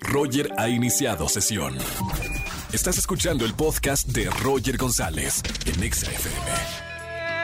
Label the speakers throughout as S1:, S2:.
S1: Roger ha iniciado sesión. Estás escuchando el podcast de Roger González en Exa FM.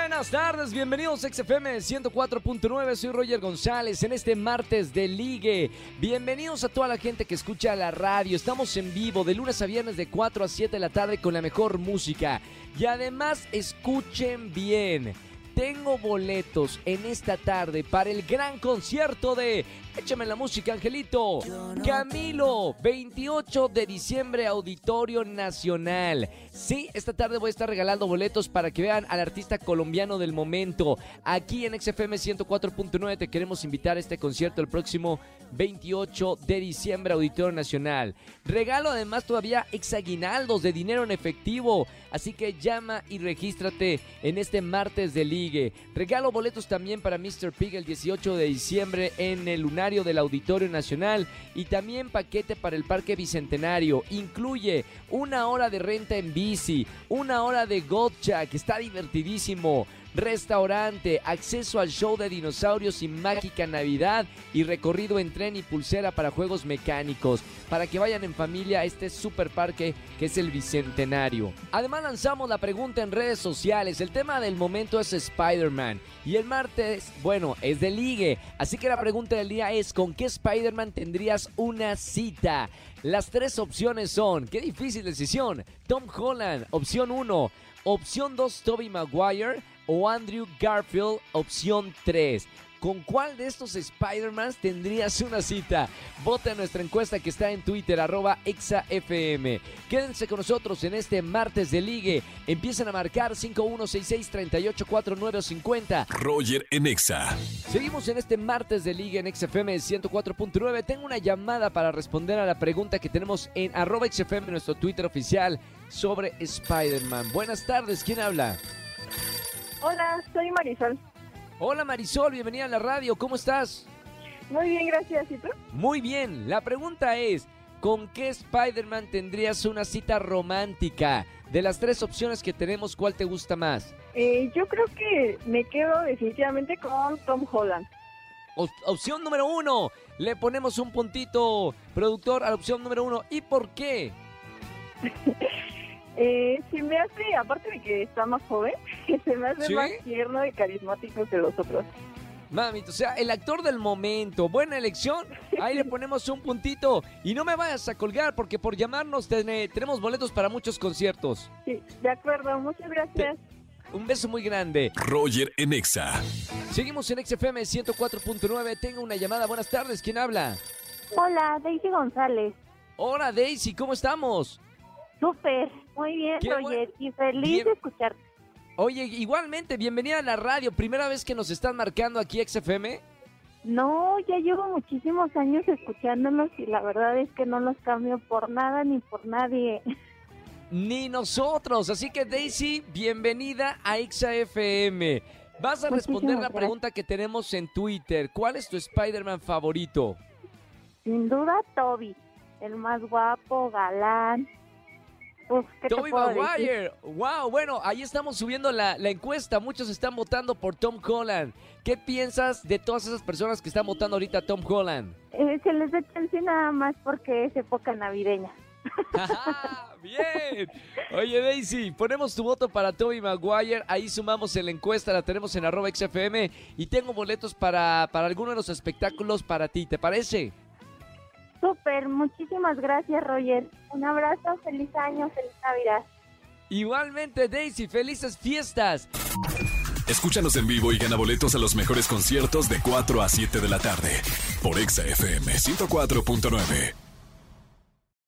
S2: Buenas tardes, bienvenidos a XFM 104.9, soy Roger González en este martes de ligue. Bienvenidos a toda la gente que escucha la radio, estamos en vivo de lunes a viernes de 4 a 7 de la tarde con la mejor música. Y además escuchen bien. Tengo boletos en esta tarde para el gran concierto de Échame la música, Angelito. Camilo, 28 de diciembre, Auditorio Nacional. Sí, esta tarde voy a estar regalando boletos para que vean al artista colombiano del momento. Aquí en XFM 104.9 te queremos invitar a este concierto el próximo 28 de diciembre, Auditorio Nacional. Regalo además todavía exaguinaldos de dinero en efectivo. Así que llama y regístrate en este martes de Regalo boletos también para Mr. Pig el 18 de diciembre en el Lunar del Auditorio Nacional y también paquete para el Parque Bicentenario. Incluye una hora de renta en bici, una hora de gotcha que está divertidísimo restaurante, acceso al show de dinosaurios y mágica Navidad y recorrido en tren y pulsera para juegos mecánicos, para que vayan en familia a este super parque que es el Bicentenario. Además lanzamos la pregunta en redes sociales, el tema del momento es Spider-Man. Y el martes, bueno, es de ligue, así que la pregunta del día es ¿con qué Spider-Man tendrías una cita? Las tres opciones son, qué difícil decisión, Tom Holland, opción 1, opción 2, Toby Maguire, o Andrew Garfield, opción 3. ¿Con cuál de estos Spider-Mans tendrías una cita? Vota en nuestra encuesta que está en Twitter, arroba ExaFM. Quédense con nosotros en este martes de ligue. Empiezan a marcar 5166-384950.
S1: Roger en Exa.
S2: Seguimos en este martes de ligue en XFM 104.9. Tengo una llamada para responder a la pregunta que tenemos en arroba XFM, nuestro Twitter oficial, sobre Spider-Man. Buenas tardes, ¿quién habla?
S3: Hola, soy Marisol.
S2: Hola Marisol, bienvenida a la radio, ¿cómo estás?
S3: Muy bien, gracias. ¿Y tú?
S2: Muy bien, la pregunta es, ¿con qué Spider-Man tendrías una cita romántica? De las tres opciones que tenemos, ¿cuál te gusta más?
S3: Eh, yo creo que me quedo definitivamente con Tom Holland.
S2: opción número uno, le ponemos un puntito, productor, a la opción número uno. ¿Y por qué?
S3: Eh, se me hace, aparte de que está más joven, se me hace más tierno y carismático que los otros.
S2: Mami, o sea, el actor del momento, buena elección. Ahí le ponemos un puntito. Y no me vayas a colgar porque por llamarnos tenemos boletos para muchos conciertos.
S3: Sí, de acuerdo, muchas gracias.
S2: un beso muy grande.
S1: Roger en Exa.
S2: Seguimos en XFM 104.9. Tengo una llamada. Buenas tardes, ¿quién habla?
S4: Hola, Daisy González.
S2: Hola, Daisy, ¿cómo estamos?
S4: Súper, muy bien, Roger, y feliz de escucharte.
S2: Oye, igualmente, bienvenida a la radio. ¿Primera vez que nos están marcando aquí XFM?
S4: No, ya llevo muchísimos años escuchándolos y la verdad es que no los cambio por nada ni por nadie.
S2: Ni nosotros. Así que Daisy, bienvenida a XFM. Vas a responder la pregunta que tenemos en Twitter. ¿Cuál es tu Spider-Man favorito?
S4: Sin duda, Toby. El más guapo, galán,
S2: Toby Maguire. Wow, bueno, ahí estamos subiendo la, encuesta. Muchos están votando por Tom Holland. ¿Qué piensas de todas esas personas que están votando ahorita a Tom Holland?
S4: Eh, se les da chance nada más porque es época navideña.
S2: ¡Bien! Oye, Daisy, ponemos tu voto para Toby Maguire. Ahí sumamos en la encuesta, la tenemos en arroba XFM. Y tengo boletos para, para alguno de los espectáculos para ti, ¿te parece?
S4: Súper, muchísimas gracias, Roger. Un abrazo, feliz año, feliz Navidad.
S2: Igualmente, Daisy, felices fiestas.
S1: Escúchanos en vivo y gana boletos a los mejores conciertos de 4 a 7 de la tarde por Exa FM 104.9.